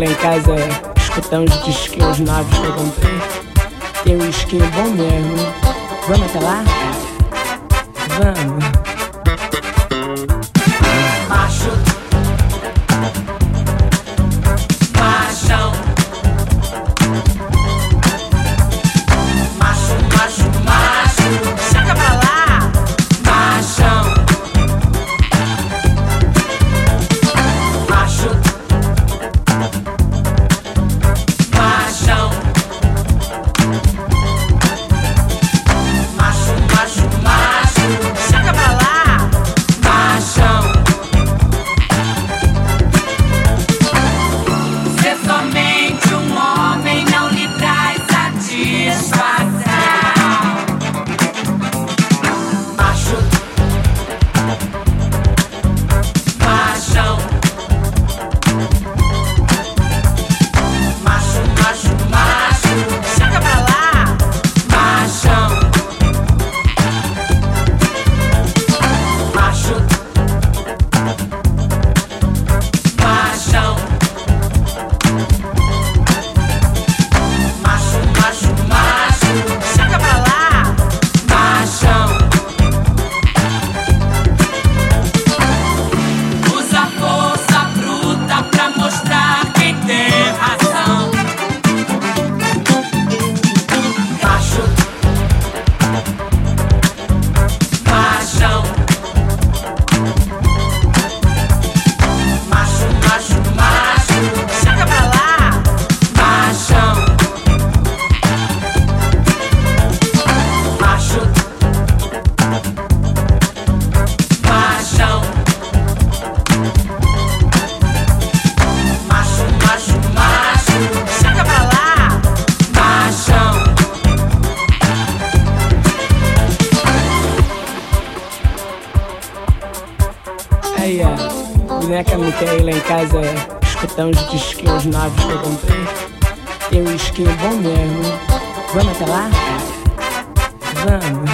Lá em casa escutar uns disquinhos novos que eu comprei. Tem um skin bom mesmo. Vamos até lá? Vamos. Ir lá em casa escutar uns disquinhos novos que eu comprei. Tem um skin bom mesmo. Vamos até lá? Vamos.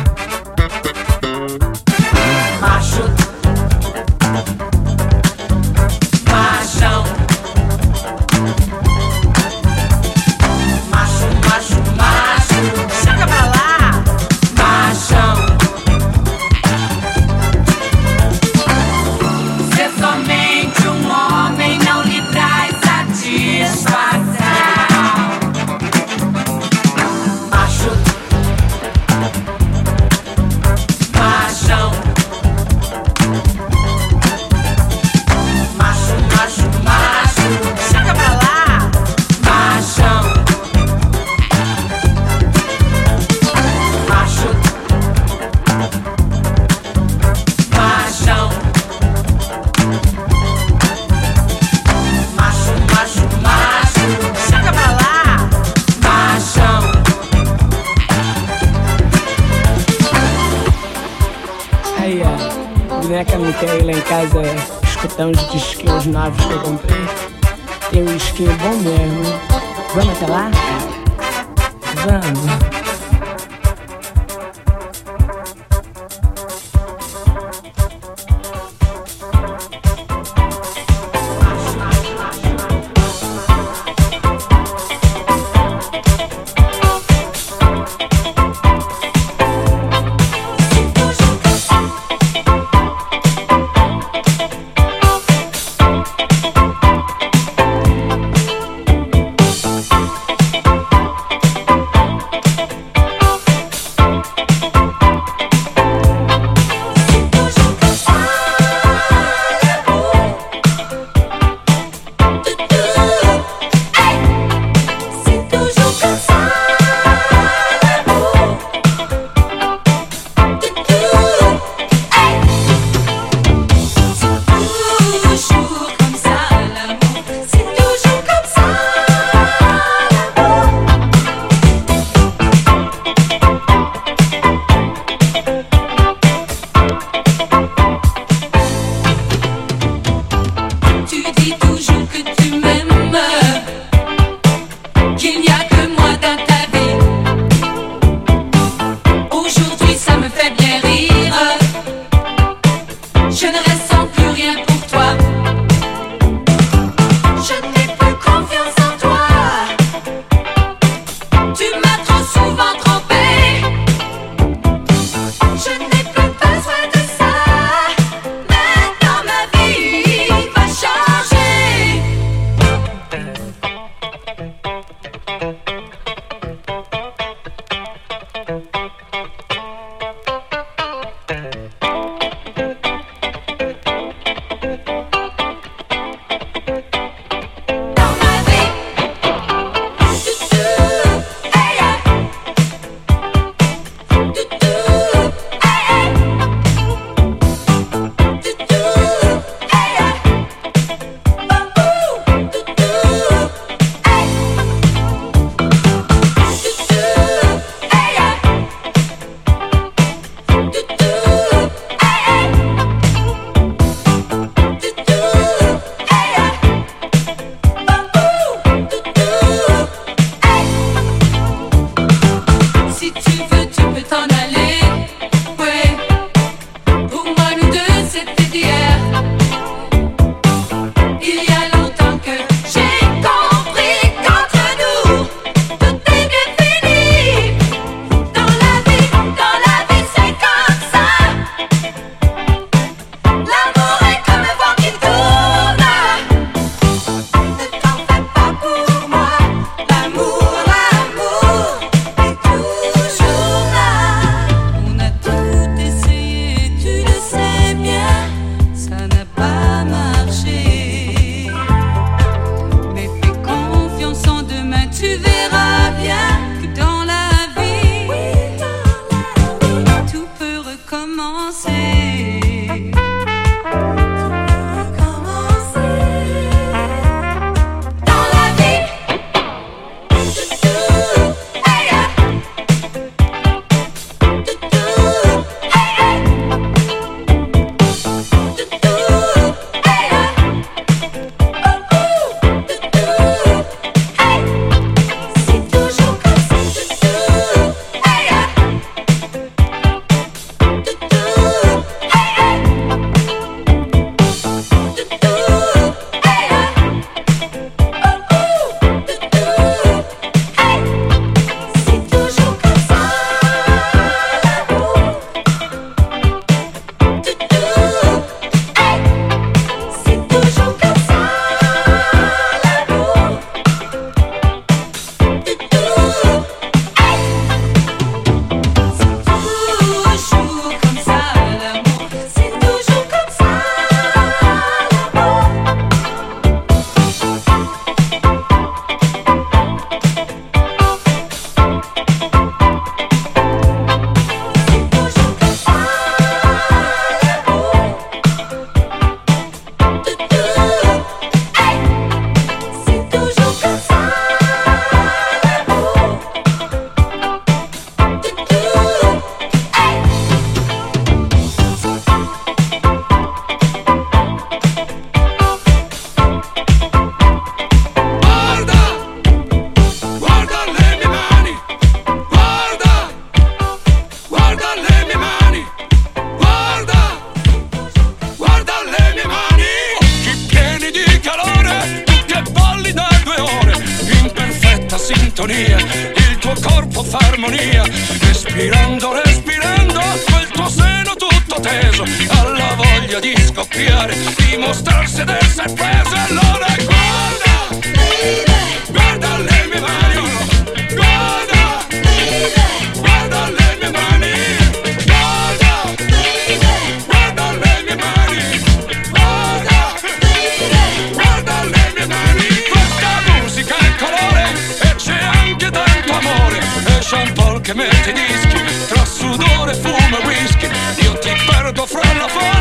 lascia un po' che i dischi Tra sudore, fumo e whisky. Io ti perdo fra la folla.